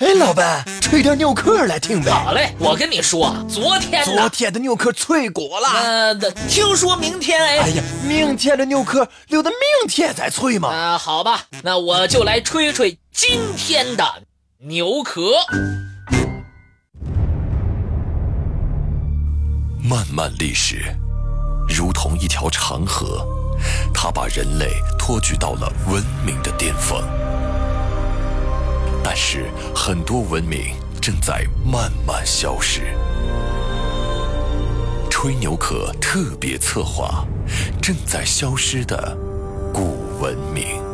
哎，老板，吹点牛壳来听呗。好嘞，我跟你说，昨天昨天的牛壳脆果了。呃，听说明天哎。哎呀，明天的牛壳留到明天再脆嘛。啊，好吧，那我就来吹吹今天的牛壳。漫漫历史，如同一条长河，它把人类托举到了文明的巅峰。但是，很多文明正在慢慢消失。吹牛可特别策划：正在消失的古文明。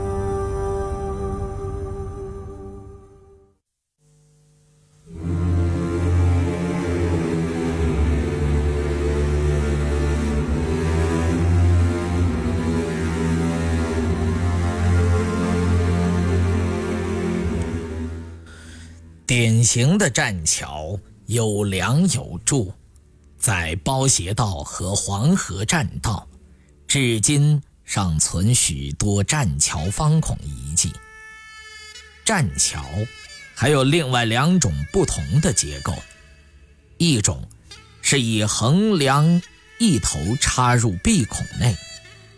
典型的栈桥有梁有柱，在包斜道和黄河栈道，至今尚存许多栈桥方孔遗迹。栈桥还有另外两种不同的结构，一种是以横梁一头插入壁孔内，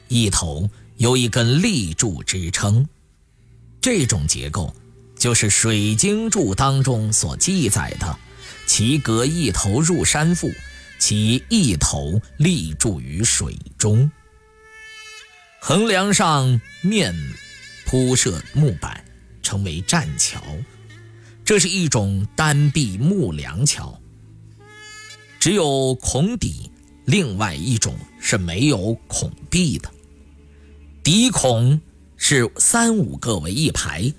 一头由一根立柱支撑，这种结构。就是《水经注》当中所记载的，其隔一头入山腹，其一头立柱于水中。横梁上面铺设木板，称为栈桥，这是一种单壁木梁桥，只有孔底；另外一种是没有孔壁的，底孔是三五个为一排。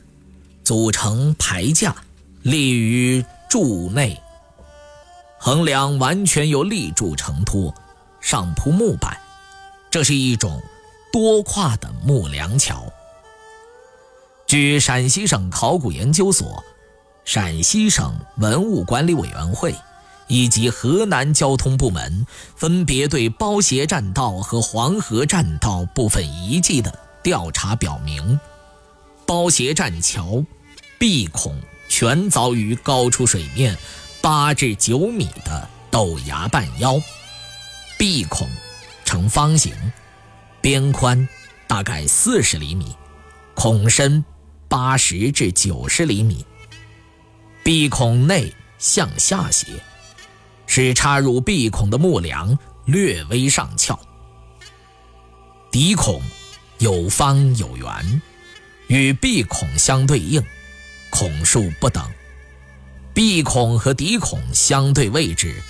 组成排架，立于柱内。横梁完全由立柱承托，上铺木板，这是一种多跨的木梁桥。据陕西省考古研究所、陕西省文物管理委员会以及河南交通部门分别对包斜栈道和黄河栈道部分遗迹的调查表明，包斜栈桥。壁孔全凿于高出水面八至九米的陡崖半腰，壁孔呈方形，边宽大概四十厘米，孔深八十至九十厘米。壁孔内向下斜，使插入壁孔的木梁略微上翘。底孔有方有圆，与壁孔相对应。孔数不等，壁孔和底孔相对位置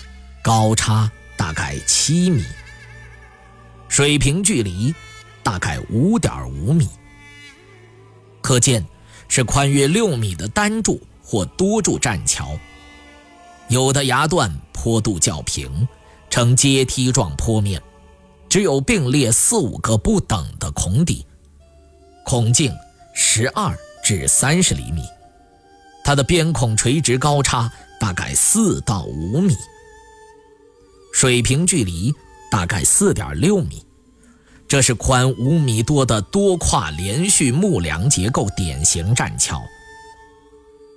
高差大概七米，水平距离大概五点五米，可见是宽约六米的单柱或多柱栈桥。有的崖段坡度较平，呈阶梯状坡面，只有并列四五个不等的孔底，孔径十二至三十厘米。它的边孔垂直高差大概四到五米，水平距离大概四点六米，这是宽五米多的多跨连续木梁结构典型栈桥。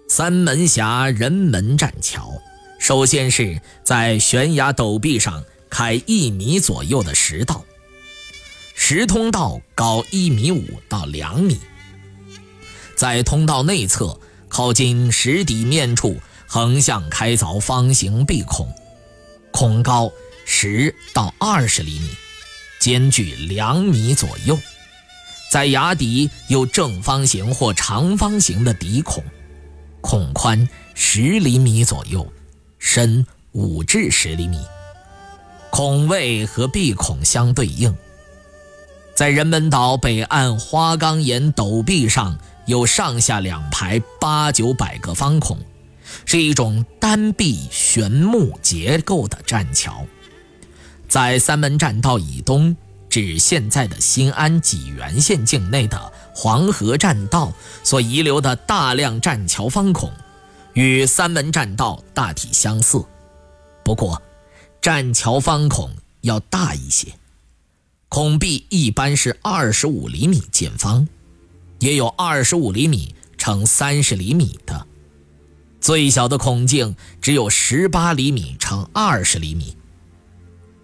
三门峡人门栈桥，首先是在悬崖陡壁上开一米左右的石道，石通道高一米五到两米，在通道内侧。靠近石底面处，横向开凿方形壁孔，孔高十到二十厘米，间距两米左右。在崖底有正方形或长方形的底孔，孔宽十厘米左右，深五至十厘米，孔位和壁孔相对应。在人门岛北岸花岗岩陡壁上。有上下两排八九百个方孔，是一种单壁悬木结构的栈桥。在三门栈道以东至现在的新安济源县境内的黄河栈道所遗留的大量栈桥方孔，与三门栈道大体相似，不过栈桥方孔要大一些，孔壁一般是二十五厘米见方。也有二十五厘米乘三十厘米的，最小的孔径只有十八厘米乘二十厘米，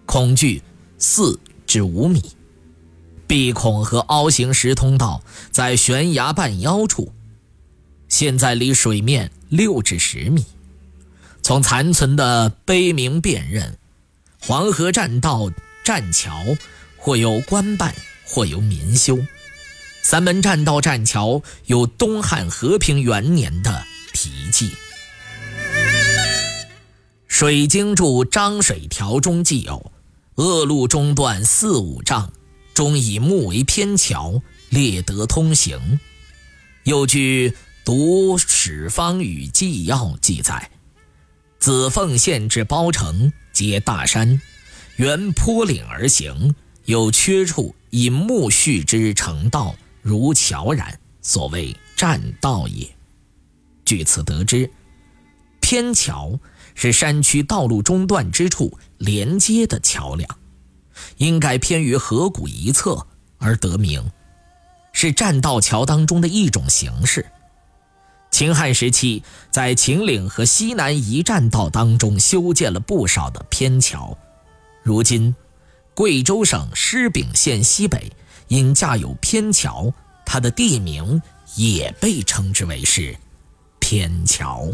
孔距四至五米，闭孔和凹形石通道在悬崖半腰处，现在离水面六至十米。从残存的碑铭辨认，黄河栈道栈桥或由官办，或由民修。三门栈道栈桥有东汉和平元年的题记。水经注漳水条中记有：恶路中段四五丈，中以木为偏桥，列得通行。又据《读史方与纪要》记载，子凤县至包城，皆大山，原坡岭而行，有缺处，以木续之成道。如桥然，所谓栈道也。据此得知，偏桥是山区道路中断之处连接的桥梁，应该偏于河谷一侧而得名，是栈道桥当中的一种形式。秦汉时期，在秦岭和西南一栈道当中修建了不少的偏桥。如今，贵州省施秉县西北。因架有偏桥，它的地名也被称之为是偏桥。